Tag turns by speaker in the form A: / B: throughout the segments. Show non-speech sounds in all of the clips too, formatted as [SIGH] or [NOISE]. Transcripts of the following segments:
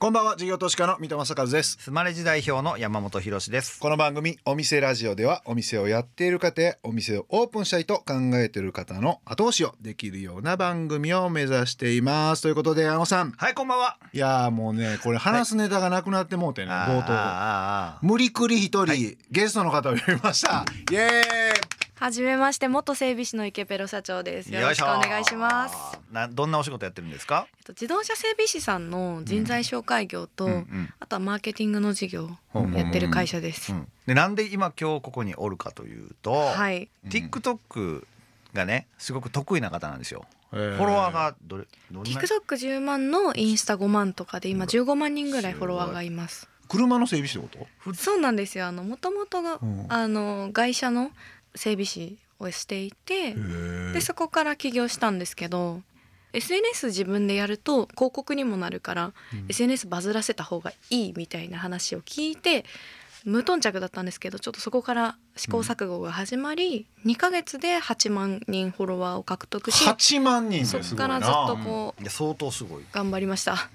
A: こんばんは事業投資家の三戸正和です。
B: スマレジ代表の山本博です。
A: この番組お店ラジオではお店をやっている方やお店をオープンしたいと考えている方の後押しをできるような番組を目指しています。ということで山本さん。
B: はいこんばんは。い
A: やーもうねこれ話すネタがなくなってもうてね、冒頭
B: あ
A: 無理くり一人、ゲストの方を呼びました。イエーイ
C: はじめまして元整備士の池ペロ社長です。よろしくお願いします。
B: などんなお仕事やってるんですか？
C: えっと自動車整備士さんの人材紹介業と、
B: うんうん。
C: あとはマーケティングの事業をやってる会社です。
B: うんでなんで今今日ここにおるかというと、
C: はい。
B: TikTok がねすごく得意な方なんですよ。
A: フォ
B: ロワーがどれどれぐらい
C: TikTok10 万のインスタ5万とかで今15万人ぐらいフォロワーがいます。
A: 車の整備士ってこ
C: そうなんですよ。あの元々が、
A: うん。
C: あの会社の整備士をしていて、
A: と
C: でそこから起業したんですけど SNS 自分でやると広告にもなるから、SNS バズらせた方がいいみたいな話を聞いて無頓着だったんですけどちょっとそこから試行錯誤が始まり、2ヶ月で8万人フォロワーを獲得し
A: 8万人
C: そ
A: ですごいな。
C: こからずっとこう
B: いや相当すごい。
C: 頑張りました。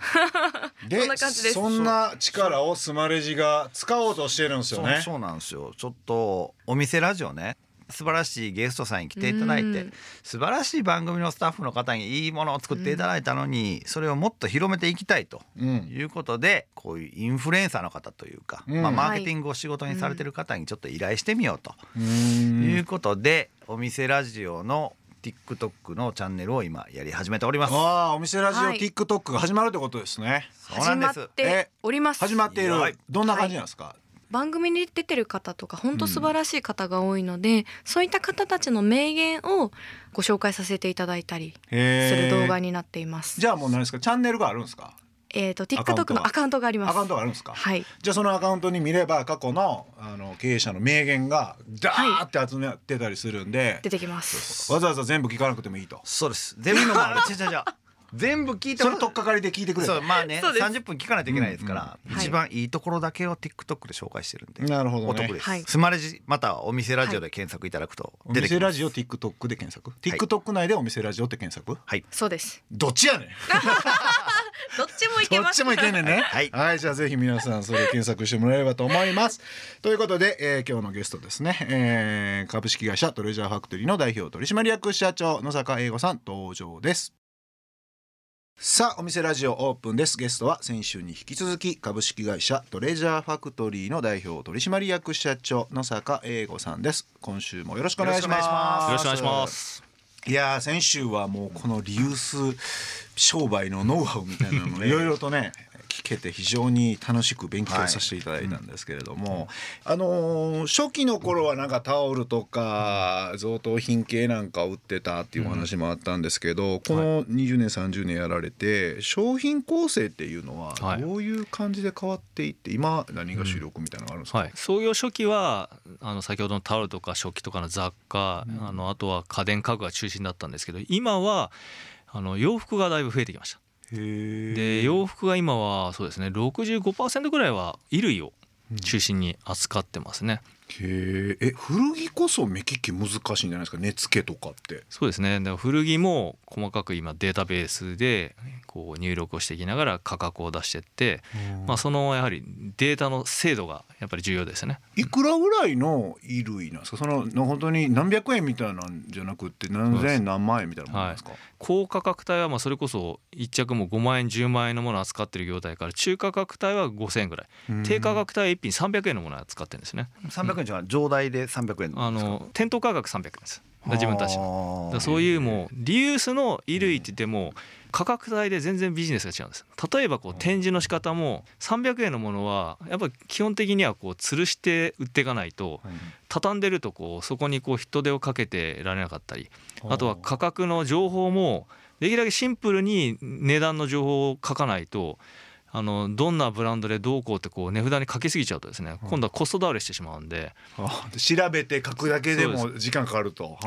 A: で [LAUGHS]
C: そんな感じです。
A: そんな力をスマレジが使おうとしてるんですよね。
B: そうそうなんですよ。ちょっとお店ラジオね素晴らしいゲストさんに来ていただいて
C: うん。
B: 素晴らしい番組のスタッフの方にいいものを作っていただいたのに、それをもっと広めていきたいと
A: うん。
B: いうことでこういうインフルエンサーの方というか、
A: うん。
B: まあ、マーケティングを仕事にされてる方にちょっと依頼してみようと。
A: うーん。
B: いうことで、お店ラジオの TikTok のチャンネルを今やり始めております。
A: ああお店ラジオ、
C: はい。
A: TikTok が始まるってことですね。
B: そうなんです。
C: 始まっております。
A: 始まっている、
B: はい。
A: どんな感じなんですか、
C: 番組に出てる方とか本当素晴らしい方が多いので、そういった方たちの名言をご紹介させていただいたりする動画になっています。
A: じゃあもう何ですか？チャンネルがあるんですか？
C: えっ、と
A: アカウント
C: TikTok
A: が
C: のアカウントがあります。
A: アカウントがあるんですか、
C: はい。
A: じゃあそのアカウントに見れば過去のあの経営者の名言がダーって集めてたりするんで、
C: 出てきます。
A: わざわざ全部聞かなくてもいいと。
B: そうです。全部の違う違う違う全部聞いて
A: その取っかかりで聞いてくれ
B: そうまあね
C: そうです。
B: 30分聞かないといけないですから、
C: うんうん。
B: 一番いいところだけを TikTok で紹介してるんで、
A: なるほどね。
B: お得です、
C: はい。
B: スマレジまたお店ラジオで検索いただくと
A: お
B: 出てきます。
A: 店ラジオ TikTok で検索、TikTok 内でお店ラジオって検索？
B: はい。
C: そうです。
A: どっちやねん。[LAUGHS]
C: どっちもいけます。
A: どっちもいけんねんね。[LAUGHS]
B: はい
A: じゃあぜひ皆さんそれ検索してもらえればと思います。[LAUGHS] ということで、えー今日のゲストですね、えー株式会社トレジャーファクトリーの代表取締役社長野坂英吾さん登場です。さあお店ラジオオープンです。ゲストは先週に引き続き株式会社トレジャーファクトリーの代表取締役社長野坂英吾さんです。今週もよろしくお願いします。
B: よ
D: よろしくお願いします。
A: いやー先週はもうこのリユース商売のノウハウみたいなのを [LAUGHS] いろいろとね聞けて非常に楽しく勉強させていただいたんですけれども、あのー初期の頃はなんかタオルとか贈答品系なんかを売ってたっていうお話もあったんですけど、この20年30年やられて商品構成っていうのは
D: はい。
A: どういう感じで変わっていって今何が主力みたいなのがあるんですか、
D: はい、創業初期はあの先ほどのタオルとか食器とかの雑貨、あのあとは家電家具が中心だったんですけど今はあの洋服がだいぶ増えてきました。で洋服が今はそうですね65%ぐらいは衣類を中心に扱ってますね。
A: へー。え古着こそ目利き難しいんじゃないですか？値付けとかって。
D: そうですね。だから古着も細かく今データベースでこう入力をしていきながら価格を出していって、まあ、そのやはりデータの精度がやっぱり重要ですね。
A: いくらぐらいの衣類なんですか？そのの本当に何百円みたいなんじゃなくって何千円何万円みたいなものなんですか、
D: 高価格帯はまあそれこそ1着も5万円10万円のものを扱ってる業態から中価格帯は5,000円ぐらい。低価格帯は1品300円のものを扱ってるんですね。
B: 300円じゃ上代で300円
D: あの店頭価格300円です。自分たちの。そういうもうリユースの衣類って言っても価格帯で全然ビジネスが違うんです。例えばこう展示の仕方も300円のものはやっぱり基本的にはこう吊るして売っていかないと畳んでるとこうそこにこう人手をかけてられなかったりあとは価格の情報もできるだけシンプルに値段の情報を書かないとあのどんなブランドでどうこうってこう値札にかけすぎちゃうとですね今度はコスト倒れしてしまうんで。
A: あ調べて書くだけでも時間かかると。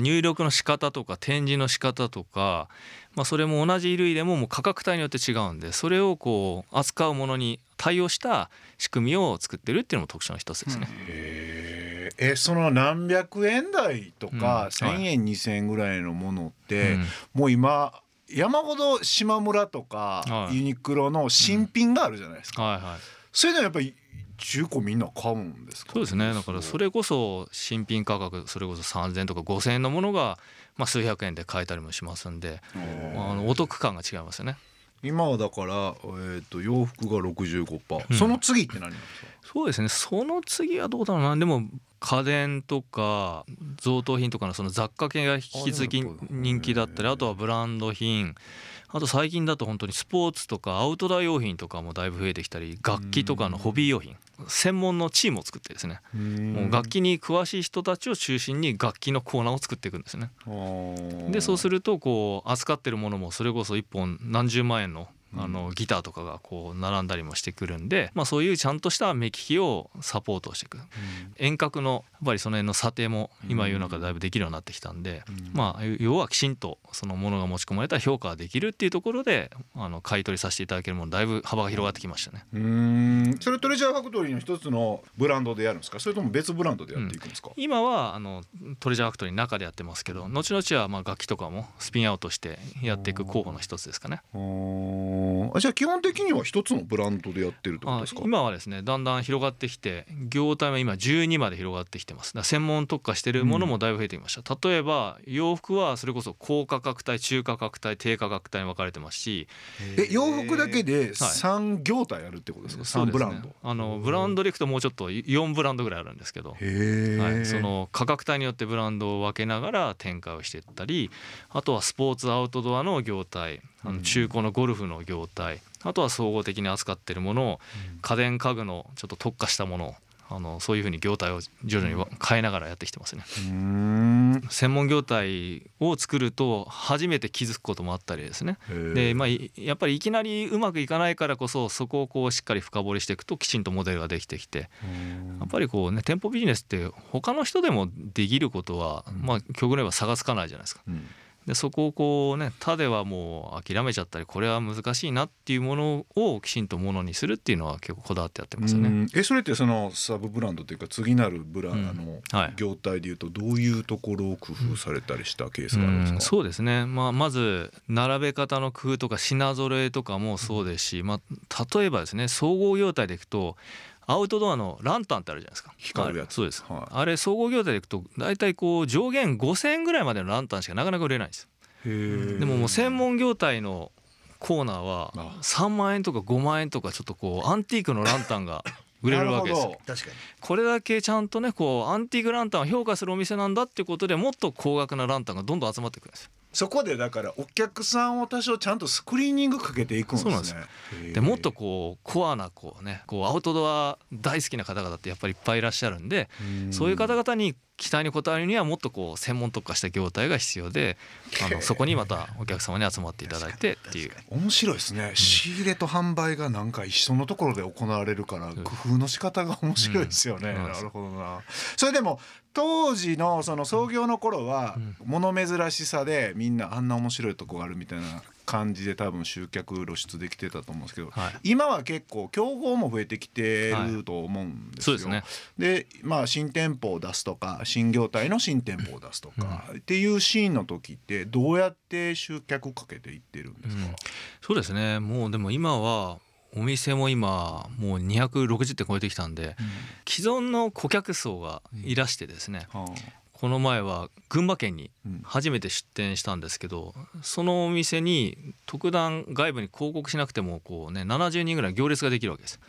D: 入力の仕方とか展示の仕方とか、まあ、それも同じ衣類でももう価格帯によって違うんでそれをこう扱うものに対応した仕組みを作ってるっていうのも特徴の一つですね。
A: へー。えその何百円台とか
D: うん。
A: 1,000円2,000円ぐらいのものって、
D: うん。
A: もう今山ほど島村とか
D: はい。
A: ユニクロの新品があるじゃないですか、
D: はいはい。
A: それでもやっぱり中古みんな買うんですか？
D: そうですね。だからそれこそ新品価格それこそ3,000とか5,000円のものが、まあ、数百円で買えたりもしますんで、まあ、あのお得感が違いますよね。
A: 今はだから、えー、と洋服が65%、
D: うん。
A: その次って何なんですか？
D: そうですね。その次はどうだろうな。でも家電とか贈答品とかのその雑貨系が引き続き人気だったりあとはブランド品。あと最近だと本当にスポーツとかアウトドア用品とかもだいぶ増えてきたり楽器とかのホビー用品。専門のチームを作ってですね。もう楽器に詳しい人たちを中心に楽器のコーナーを作っていくんですね。でそうす
A: る
D: るとこう扱ってるものもそれこそ1本何十万円のあのギターとかがこう並んだりもしてくるんで、まあ、そういうちゃんとした目利きをサポートしていく遠隔のやっぱりその辺の査定も今世の中でだいぶできるようになってきたんで、まあ要はきちんとそのものが持ち込まれたら評価ができるっていうところであの買い取りさせていただけるものだいぶ幅が広がってきましたね。
A: うん。それトレジャーファクトリーの一つのブランドでやるんですか？それとも別ブランドでやっていくんですか、
D: 今はあのトレジャーファクトリーの中でやってますけど後々はまあ楽器とかもスピンアウトしてやっていく候補の一つですかね。
A: あじゃあ基本的には一つのブランドでやってるってこと
D: あ
A: ですか？
D: 今はですねだんだん広がってきて業態は今12まで広がってきてます。専門特化してるものもだいぶ増えてきました、例えば洋服はそれこそ高価格帯中価格帯低価格帯に分かれてますし。
A: え洋服だけで3業態あるってことですか、三3ブランド。
D: ねあのブランドでいくともうちょっと4ブランドぐらいあるんですけど。はい、その価格帯によってブランドを分けながら展開をしていったりあとはスポーツアウトドアの業態あの中古のゴルフの業態。あとは総合的に扱っているものを家電家具のちょっと特化したものをあのそういうふうに業態を徐々に変えながらやってきてますね。専門業態を作ると初めて気づくこともあったりですね。でまあ、いやっぱりいきなりうまくいかないからこそそこをこうしっかり深掘りしていくときちんとモデルができてきて。やっぱりこうね店舗ビジネスって他の人でもできることは、まあ極論言えば差がつかないじゃないですか。
A: うん
D: でそこをこうね他ではもう諦めちゃったりこれは難しいなっていうものをきちんとものにするっていうのは結構こだわってやってますよね。
A: うん。えそれってそのサブブランドというか次なるブラン、
D: うん。
A: あの
D: はい。
A: 業態でいうとどういうところを工夫されたりしたケースがあるんですか、
D: うん。そうですね、まあ、まず並べ方の工夫とか品揃えとかもそうですし、まあ、例えばですね総合業態でいくとアウトドアのランタンってあるじゃないですか。
A: 光るやつ。
D: そうです、
A: はい。
D: あれ総合業態でいくと大体こう上限5,000円ぐらいまでのランタンしかなかなか売れないんですでももう専門業態のコーナーは
A: あ
D: 3万円とか5万円とかちょっとこうアンティークのランタンが売れるわけですよ。[LAUGHS]
B: 確かに。
D: これだけちゃんとねこうアンティークランタンを評価するお店なんだってことでもっと高額なランタンがどんどん集まってくるんですよ
A: そこでだからお客さんを多少ちゃんとスクリーニングかけていくんですね。
D: ででもっとこうコアなこうねこうアウトドア大好きな方々ってやっぱりいっぱいいらっしゃるんで
A: うん。
D: そういう方々に期待に応えるにはもっとこう専門特化した業態が必要であの [LAUGHS] そこにまたお客様に集まっていただいてっていう。
A: 面白いですね、仕入れと販売がなんか一緒のところで行われるから工夫の仕方が面白いですよね、
D: うん。
A: なるほどなそれでも当時のその創業の頃は物珍しさでみんなあんな面白いとこがあるみたいな感じで多分集客露出できてたと思うんですけど、
D: はい。
A: 今は結構競合も増えてきてると思うんですよ。
D: そうですね。
A: でまあ新店舗を出すとか新業態の新店舗を出すとか、っていうシーンの時ってどうやって集客かけていってるんですか、
D: うん。そうですね。もうでも今はお店も今もう260店超えてきたんで既存の顧客層がいらしてですね。
A: は
D: この前は群馬県に
A: うん
D: 初めて出店したんですけどそのお店に特段外部に広告しなくてもこうね70人ぐらい行列ができるわけです。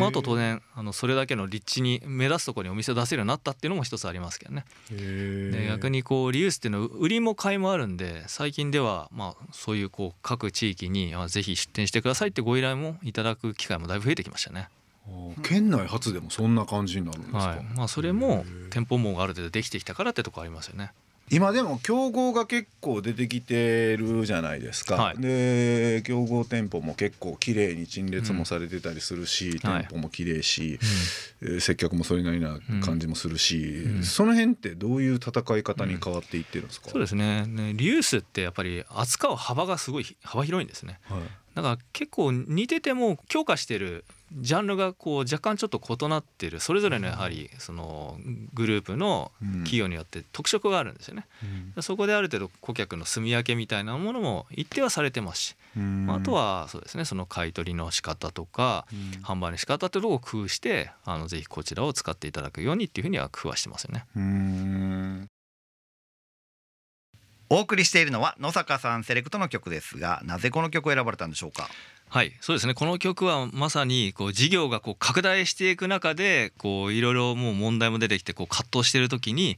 D: まあ、あと当然あのそれだけの立地に目立つところにお店を出せるようになったっていうのも一つありますけどね。で逆にこうリユースっていうのは売りも買いもあるんで最近ではまあそういうこう各地域にあぜひ出店してくださいってご依頼もいただく機会もだいぶ増えてきましたね。
A: 県内初でもそんな感じになるんですか、
D: はい。まあ、それも店舗網がある程度できてきたからってとこありますよね。
A: 今でも競合が結構出てきてるじゃないですか、
D: はい。
A: で競合店舗も結構綺麗に陳列もされてたりするし、
D: はい。
A: 店舗も綺麗し、えー接客もそれなりな感じもするし、
D: うん。
A: その辺ってどういう戦い方に変わっていってるんですか、
D: そうですね。ねリユースってやっぱり扱う幅がすごい幅広いんですね。
A: はい。
D: だから結構似てても強化してるジャンルがこう若干ちょっと異なってるそれぞれのやはりそのグループの企業によって特色があるんですよね。そこである程度顧客の住み分けみたいなものも一定はされてますし、まあ、あとはそうですねその買い取りの仕方とか販売の仕方っていうところを工夫してあのぜひこちらを使っていただくようにっていうふうには工夫はしてますよね。
A: うん。
B: お送りしているのは野坂さんセレクトの曲ですがなぜこの曲を選ばれたんでしょうか？
D: はいそうですね。この曲はまさにこう事業がこう拡大していく中でこういろいろもう問題も出てきてこう葛藤している時に、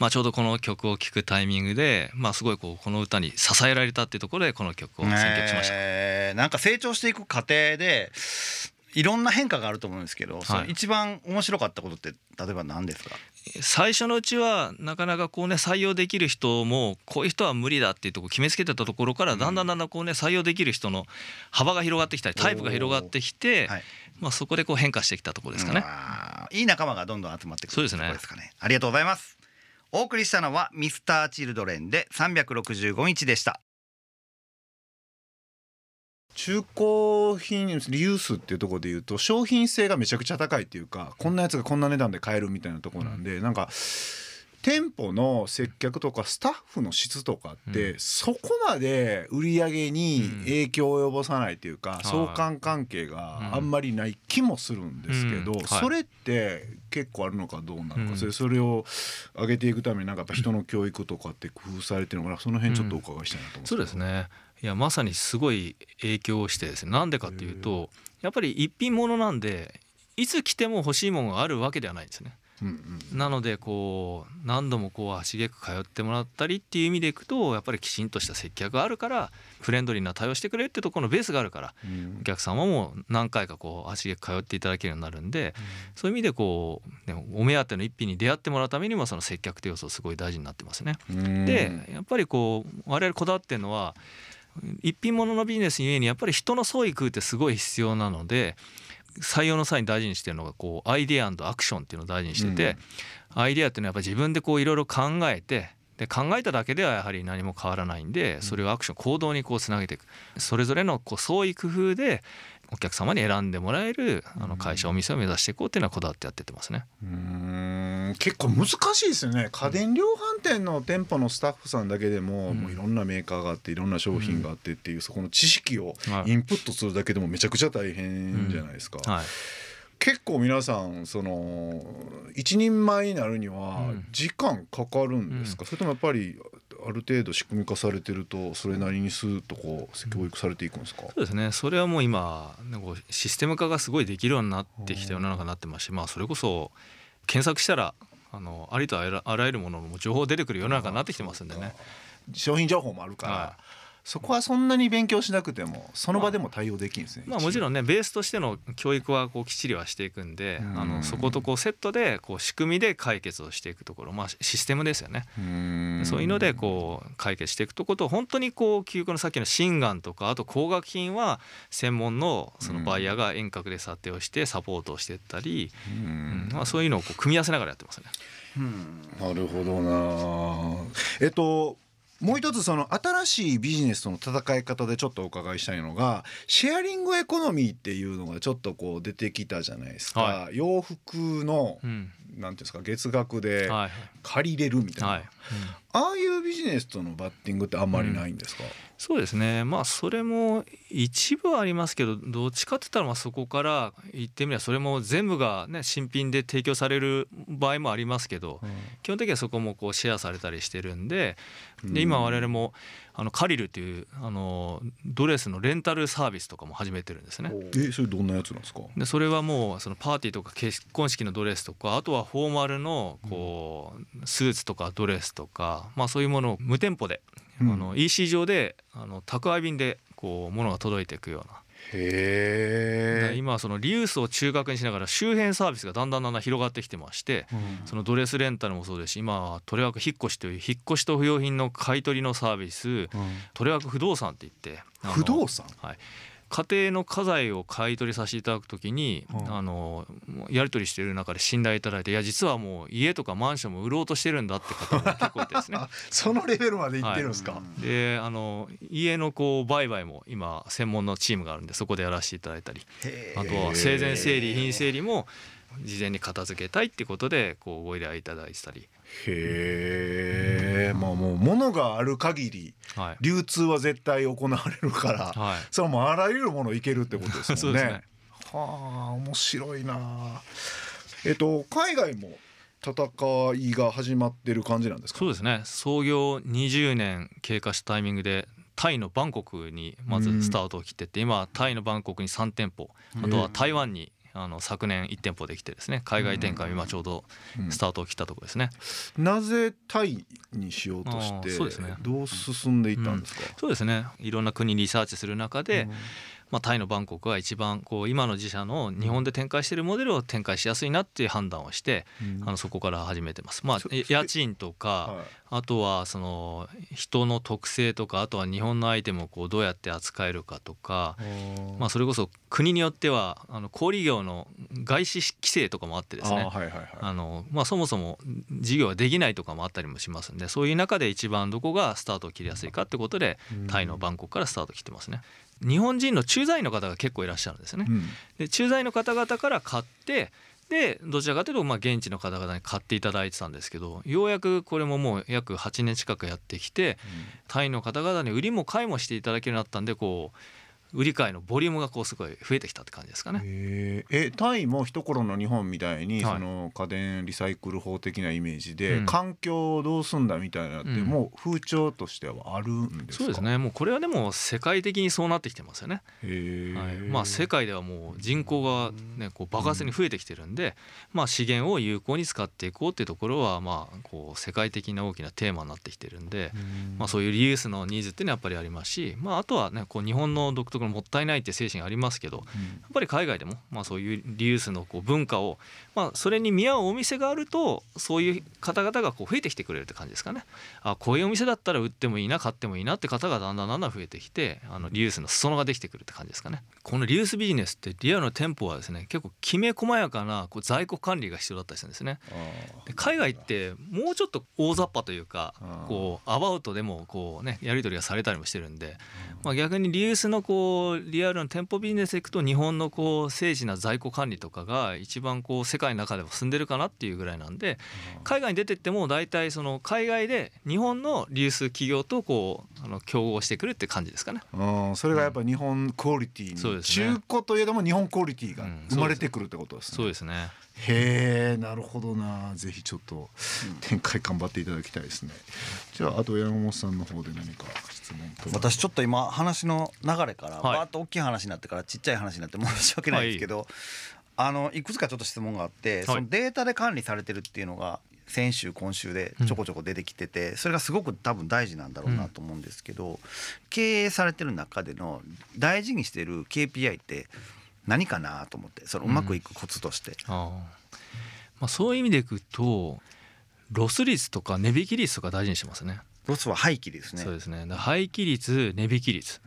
D: まあ、ちょうどこの曲を聴くタイミングで、まあ、すごいこうこの歌に支えられたっていうところでこの曲を選曲しました。
B: えー。なんか成長していく過程でいろんな変化があると思うんですけど、その一番面白かったことって例えば何ですか？
D: 最初のうちはなかなかこうね採用できる人もこういう人は無理だっていうとこ決めつけてたところからだんだんだんだんこうね採用できる人の幅が広がってきたりタイプが広がってきて、
B: はい。
D: まあそこでこう変化してきたところですかね。
B: あーいい仲間がどんどん集まってくる
D: そうですね。
B: ところですかね。ありがとうございます。お送りしたのはミスターチルドレンで365日でした
A: 中古品リユースっていうところで言うと商品性がめちゃくちゃ高いっていうかこんなやつがこんな値段で買えるみたいなところなんで、なんか店舗の接客とかスタッフの質とかって、
D: うん。
A: そこまで売り上げに影響を及ぼさないというか、
D: い。
A: 相関関係があんまりない気もするんですけど、
D: うん。はい。
A: それって結構あるのかどうなのか、
D: うん。
A: それそれを上げていくためになんかやっぱ人の教育とかって工夫されてるのかな。その辺ちょっとお伺いしたいなと思うん
D: そうですねいやまさにすごい影響をしてですね。なんでかっていうとやっぱり一品物なんでいつ来ても欲しいものがあるわけではないんですね。
A: うんうん
D: なのでこう何度もこう足げく通ってもらったりっていう意味でいくとやっぱりきちんとした接客があるからフレンドリーな対応してくれるってところのベースがあるから
A: うん。
D: お客様も何回かこう足げく通っていただけるようになるんでそういう意味でこう、ね、お目当ての一品に出会ってもらうためにもその接客という要素すごい大事になってますね。
A: うん。
D: でやっぱりこう我々こだわってるのは一品物のビジネスゆえにやっぱり人の創意工夫ってすごい必要なので採用の際に大事にしてるのがこうアイデアアクションっていうのを大事にしてて、アイデアっていうのはやっぱ自分でこういろいろ考えてで考えただけではやはり何も変わらないんでそれをアクション行動にこうつなげていく。それぞれのこう創意工夫でお客様に選んでもらえるあの会社お店を目指していこうっていうのはこだわってやってってますね。
A: うーん。結構難しいですよね。家電量販店の店舗のスタッフさんだけでも,、
D: うん。
A: もういろんなメーカーがあっていろんな商品があってっていう、そこの知識を
D: はい。
A: インプットするだけでもめちゃくちゃ大変じゃないですか、
D: はい。
A: 結構皆さんその一人前になるには
D: うん。
A: 時間かかるんですか、それともやっぱりある程度仕組み化されてるとそれなりにスーッとこう教育されていくんですか、
D: そうですね。それはもう今なんかシステム化がすごいできるようになってきた世の中になってますしまあそれこそ検索したらあのありとあらあらゆるものの情報出てくる世の中になってきてますんでね。
A: 商品情報もあるから、
D: は
A: そこはそんなに勉強しなくてもその場でも対応できるんですね、
D: まあ、もちろんねベースとしての教育はこうきっちりはしていくんで
A: うん。
D: あのそことこうセットでこう仕組みで解決をしていくところまあシステムですよね。
A: うん。
D: そういうのでこう解決していくとこと本当にこう究極のさっきの心眼とかあと工学品は専門のそのバイヤーが遠隔で査定をしてサポートをしていったり、
A: う
D: うん。んまあ、そういうのをこう組み合わせながらやってますね。
A: なるほどな。えっともう一つその新しいビジネスとの戦い方でちょっとお伺いしたいのがシェアリングエコノミーっていうのがちょっとこう出てきたじゃないですか、
D: は
A: 洋服の
D: うん。
A: なんていうんですか月額で
D: はい。
A: 借りれるみたいな、
D: はい。うん
A: ああいうビジネスとのバッティングってあんまりないんですか、
D: そうですね。まあそれも一部はありますけどどっちかって言ったらまあそこから言ってみればそれも全部がね新品で提供される場合もありますけど基本的にはそこもこうシェアされたりしてるんでで今我々もあの借りるというあのドレスのレンタルサービスとかも始めてるんですね。
A: えそれどんなやつなんですか？
D: でそれはもうそのパーティーとか結婚式のドレスとかあとはフォーマルのこうスーツとかドレスとかまあそういうものを無店舗であ
A: うん。
D: の EC 上であの宅配便でこう物が届いていくような。
A: へえ、
D: 今はそのリユースを中核にしながら周辺サービスがだんだんだんだん広がってきてましてそのドレスレンタルもそうですし今はトレワーク引っ越しという引っ越しと不用品の買い取りのサービストレワーク不動産って言って
A: 不動産？
D: はい、家庭の家財を買い取りさせていただくときに、
A: うん。
D: あのやり取りしている中で信頼いただいていや実はもう家とかマンションも売ろうとしてるんだって方も結構いてですね。
A: あ [LAUGHS] そのレベルまでいってるんですか、
D: であの家のこう売買も今専門のチームがあるんでそこでやらせていただいたり
B: へ
D: あとは生前整理品整理も事前に片付けたいってことでこうご依頼いただいてたり、
A: へえまあもう物がある限り
D: はい。
A: 流通は絶対行われるから
D: はい、
A: それはもうあらゆるものいけるってことですもんね。
D: ね。
A: はあ面白いなあ。えっと海外も戦いが始まってる感じなんですか？
D: そうですね。創業20年経過したタイミングでタイのバンコクにまずスタートを切ってって今タイのバンコクに3店舗あとは台湾にあの昨年1店舗できてですね海外展開今ちょうどスタートを切ったところですね。
A: なぜタイにしようとし
D: あ
A: て
D: ーそうですね。
A: どう進んでいったんですか？
D: そうですね。いろんな国リサーチする中で、まあ、タイのバンコクが一番こう今の自社の日本で展開しているモデルを展開しやすいなっていう判断をして、
A: うん。
D: あのそこから始めてます。まあ家賃とか、
A: はい。
D: あとはその人の特性とかあとは日本のアイテムをこうどうやって扱えるかとか、まあ、それこそ国によってはあの小売業の外資規制とかもあってですね。そもそも事業ができないとかもあったりもしますんでそういう中で一番どこがスタートを切りやすいかってことでタイのバンコクからスタート切ってますね。日本人の駐在員の方が結構いらっしゃるんですよね。
A: うん
D: で駐在員の方々から買ってでどちらかというとまあ現地の方々に買っていただいてたんですけどようやくこれももう約8年近くやってきてタイの方々に売りも買いもしていただけるようになったんでこう売り買いのボリュームがこうすごい増えてきたって感じですかね。
A: へええタイも一頃の日本みたいに、
D: はい。
A: その家電リサイクル法的なイメージで、
D: うん。
A: 環境をどうすんだみたいなって、
D: うん。
A: もう風潮としてはあるんですか？
D: そうですね。もうこれはでも世界的にそうなってきてますよね。はい。まあ、世界ではもう人口が、ね、こう爆発的に増えてきてるんで、まあ、資源を有効に使っていこうっていうところは、まあ、こう世界的な大きなテーマになってきてるんで、まあ、そういうリユースのニーズっていうのはやっぱりありますし、まあ、あとは、ね、こう日本の独特のもったいないって精神がありますけどやっぱり海外でも、まあ、そういうリユースのこう文化を、まあ、それに見合うお店があるとそういう方々がこう増えてきてくれるって感じですかね。あこういうお店だったら売ってもいいな買ってもいいなって方がだんだんだんだん増えてきてあのリユースの裾野ができてくるって感じですかね。このリユースビジネスってリアルの店舗はですね結構きめ細やかなこう在庫管理が必要だったりするんですね。で海外ってもうちょっと大雑把というかこうアバウトでもこうねやり取りがされたりもしてるんで、まあ、逆にリユースのこうリアルの店舗ビジネスでいくと日本のこう政治な在庫管理とかが一番こう世界の中でも進んでるかなっていうぐらいなんで海外に出てっても大体その海外で日本のリユース企業とこうあの競合してくるって感じですかね。
A: うん、それがやっぱ日本クオリティに、
D: そうですね。
A: 中古といえども日本クオリティが
D: うん
A: 生まれてくるってことですね。
D: そうですね
A: へえなるほどな。ぜひちょっと展開頑張っていただきたいですね。じゃああと山本さんの方で何か質問とか。
B: 私ちょっと今話の流れから
D: はい。
B: バーッと大きい話になってからちっちゃい話になって申し訳ないですけど、あのいくつかちょっと質問があって、そのデータで管理されてるっていうのが先週今週でちょこちょこ出てきてて、それがすごく多分大事なんだろうなと思うんですけど、経営されてる中での大事にしてる KPI って何かなと思ってそのうまくいくコツとして。
D: あーまあ、そういう意味でいくとロス率とか値引き率とか大事にしてますね。
B: ロスは廃棄ですね。
D: そうですね。廃棄率値引き率。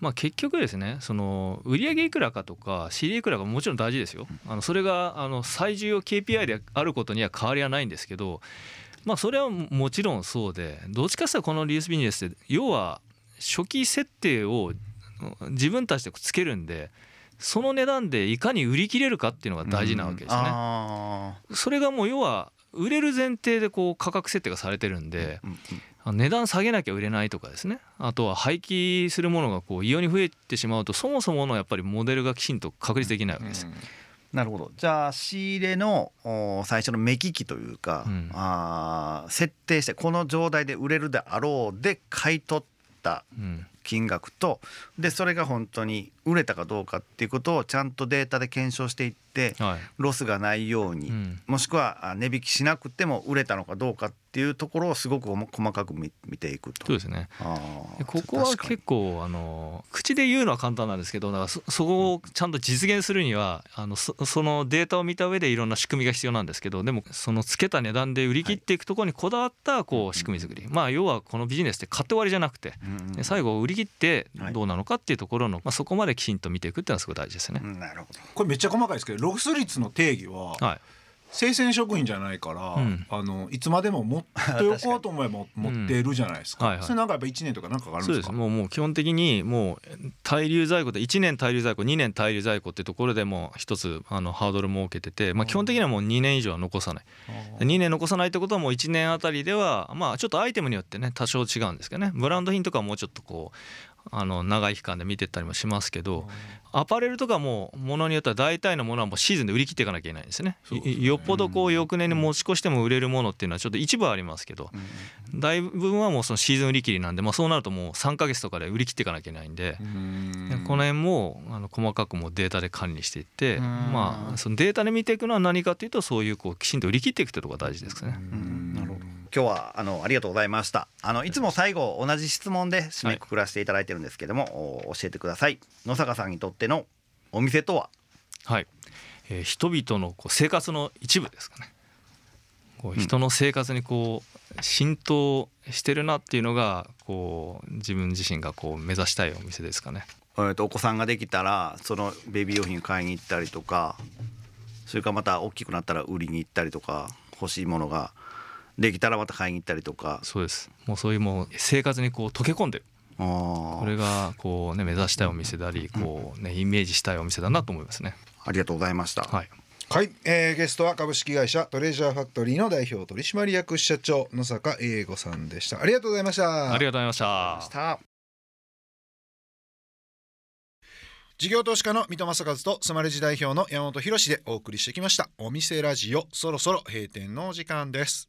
D: まあ結局ですねその売上いくらかとか仕入れいくらかももちろん大事ですよ。あのそれがあの最重要 KPI であることには変わりはないんですけどまあそれはもちろんそうでどっちかというとこのリユースビジネスって要は初期設定を自分たちでつけるんでその値段でいかに売り切れるかっていうのが大事なわけですね。
B: あ
D: それがもう要は売れる前提でこう価格設定がされてるんで値段下げなきゃ売れないとかですね。あとは廃棄するものがこう異様に増えてしまうとそもそものやっぱりモデルがきちんと確立できないわけです。
B: なるほど。じゃあ仕入れのお最初の目利きというか、
D: うん。
B: あー設定してこの状態で売れるであろうで買い取った
D: うん
B: 金額とでそれが本当に売れたかどうかっていうことをちゃんとデータで検証していって
D: はい。
B: ロスがないように、
D: うん。
B: もしくはあ値引きしなくても売れたのかどうかってっていうところをすごく細かく見ていくと。
D: そうですね。ここは結構あの口で言うのは簡単なんですけどだからそそこをちゃんと実現するにはあのそそのデータを見た上でいろんな仕組みが必要なんですけどでもそのつけた値段で売り切っていくところにこだわったこう仕組み作り、まあ要はこのビジネスって買って終わりじゃなくて、最後売り切ってどうなのかっていうところの、まあ、そこまできちんと見ていくっていうのはすごい大事ですね。
B: なるほど。
A: これめっちゃ細かいですけどロス率の定義は、はい生鮮食品じゃないから、うん、あのいつまでも持っておこうと思えば [LAUGHS] 持ってるじゃないですか。はいはい、それなんかやっぱ1年とかなんかあるんですか？
D: もうもう基本的にもう滞留在庫で1年滞留在庫2年滞留在庫っていうところでも一つあのハードル設けてて、まあ基本的にはもう2年以上は残さない。2年残さないってことはもう1年あたりではまあちょっとアイテムによってね多少違うんですけどね。ブランド品とかはもうちょっとこうあの長い期間で見てったりもしますけどアパレルとかもものによっては大体のものはもうシーズンで売り切っていかなきゃいけないんですね。よっぽどこう翌年に持ち越しても売れるものっていうのはちょっと一部ありますけど大部分はもうそのシーズン売り切りなんで、まあ、そうなるともう3か月とかで売り切っていかなきゃいけないんでこの辺もあの細かくもデータで管理していってまあそのデータで見ていくのは何かというとそういうこうきちんと売り切っていくというところが大事ですね。
B: なるほど今日はあのありがとうございました。あのい。つも最後同じ質問で締めくくらせていただいてるんですけども、はい、教えてください。野坂さんにとってのお店とは？
D: はい、えー、人々のこう生活の一部ですかね。こう人の生活にこう浸透してるなっていうのがこう自分自身がこう目指したいお店ですかね。
B: えー、とお子さんができたらそのベビー用品買いに行ったりとかそれからまた大きくなったら売りに行ったりとか欲しいものができたらまた買いに行ったりとか。
D: そうです。もうそういうもう生活にこう溶け込んでる。これがこうね目指したいお店でありこうねイメージしたいお店だなと思いますね。
B: ありがとうございました。
A: はい。はい、えー、ゲストは株式会社トレジャーファクトリーの代表取締役社長野坂英吾さんでした。ありがとうございました。
D: ありがとうございました。
A: 事業投資家の三戸正和とスマレジ代表の山本博でお送りしてきました。お店ラジオそろそろ閉店の時間です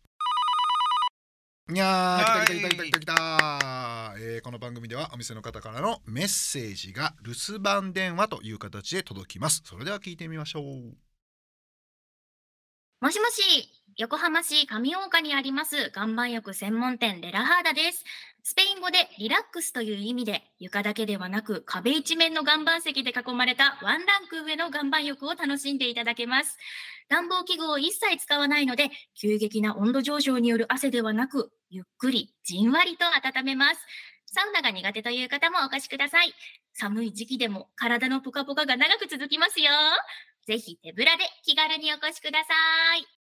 A: いやー来た来た来た来た来た来た、えー、この番組ではお店の方からのメッセージが留守番電話という形で届きます。それでは聞いてみましょう。
E: もしもし横浜市上大岡にあります。岩盤浴専門店レラハーダです。スペイン語でリラックスという意味で床だけではなく壁一面の岩盤石で囲まれたワンランク上の岩盤浴を楽しんでいただけます暖房器具を一切使わないので急激な温度上昇による汗ではなくゆっくりじんわりと温めます。サウナが苦手という方もお越しください。寒い時期でも体のポカポカが長く続きますよ。ぜひ手ぶらで気軽にお越しください。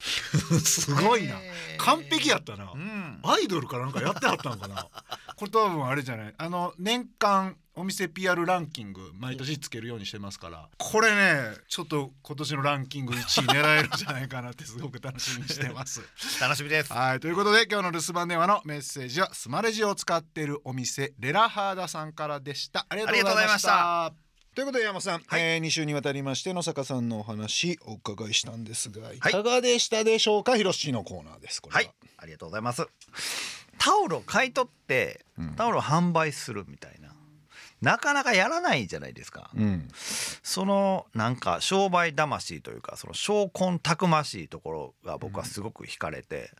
E: [LAUGHS]
A: すごいな。完璧やったな、うん、アイドルかなんかやってはったのかな。[LAUGHS] これ多分あれじゃない。あの年間お店 PR ランキング毎年つけるようにしてますから。これねちょっと今年のランキング1位狙えるんじゃないかなってすごく楽しみにしてます。[LAUGHS]
B: 楽しみです。
A: はいということで今日の留守番電話のメッセージはスマレジを使っているお店レラハーダさんからでした。ありがとうございましたということで山さん、はい、えー、2週にわたりまして野坂さんのお話お伺いしたんですが、い、かがでしたでしょうか？広しのコーナーです
B: は。い。ありがとうございます。タオルを買い取って、タオルを販売するみたいななかなかやらないじゃないですか、うん、そのなんか商売魂というかその商魂たくましいところが僕はすごく惹かれて、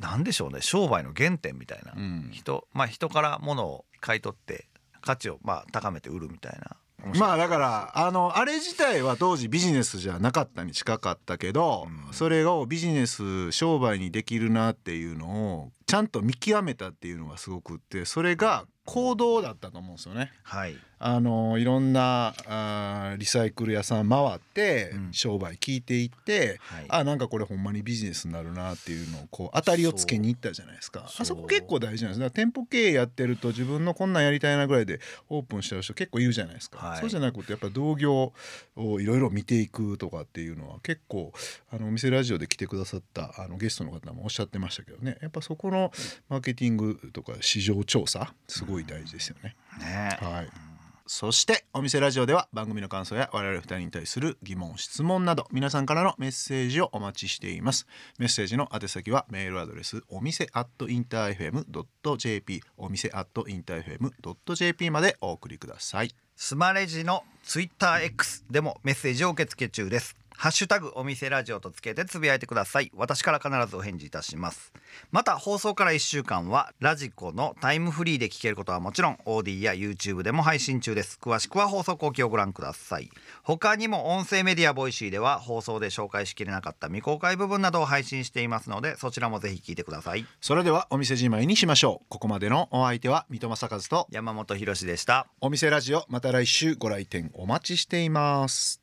B: うん、なんでしょうね商売の原点みたいな、うん、人まあ人から物を買い取って価値をまあ高めて売るみたいな。
A: まあだからあのあれ自体は当時ビジネスじゃなかったに近かったけど、うん、それをビジネス商売にできるなっていうのをちゃんと見極めたっていうのがすごくってそれが行動だったと思うんですよね。
B: はい、
A: あのいろんなあリサイクル屋さん回って商売聞いていって、うんはい、あなんかこれほんまにビジネスになるなっていうのをこう当たりをつけに行ったじゃないですか。あそこ結構大事なんです。だから店舗経営やってると自分のこんなんやりたいなぐらいでオープンしちゃう人結構いるじゃないですか、はい、そうじゃなくてやっぱ同業をいろいろ見ていくとかっていうのは結構あのお店ラジオで来てくださったあのゲストの方もおっしゃってましたけどね。やっぱそこのマーケティングとか市場調査すごい大事ですよね。
B: ね。
A: はい。そしてお店ラジオでは番組の感想や我々2人に対する疑問質問など皆さんからのメッセージをお待ちしています。メッセージの宛先はメールアドレスお店アットインター FM.jp お店アットインター FM.jp までお送りください。
B: スマレジのツイッター X でもメッセージを受付中ですハッシュタグお店ラジオとつけてつぶやいてください。私から必ずお返事いたします。また放送から1週間は radiko のタイムフリーで聞けることはもちろん AuDee や YouTube でも配信中です。詳しくは放送後記をご覧ください。他にも音声メディア Voicy では放送で紹介しきれなかった未公開部分などを配信していますのでそちらもぜひ聞いてください。
A: それではお店じまいにしましょう。ここまでのお相手は三戸正和と
B: 山本博史でした。
A: お店ラジオまた来週ご来店お待ちしています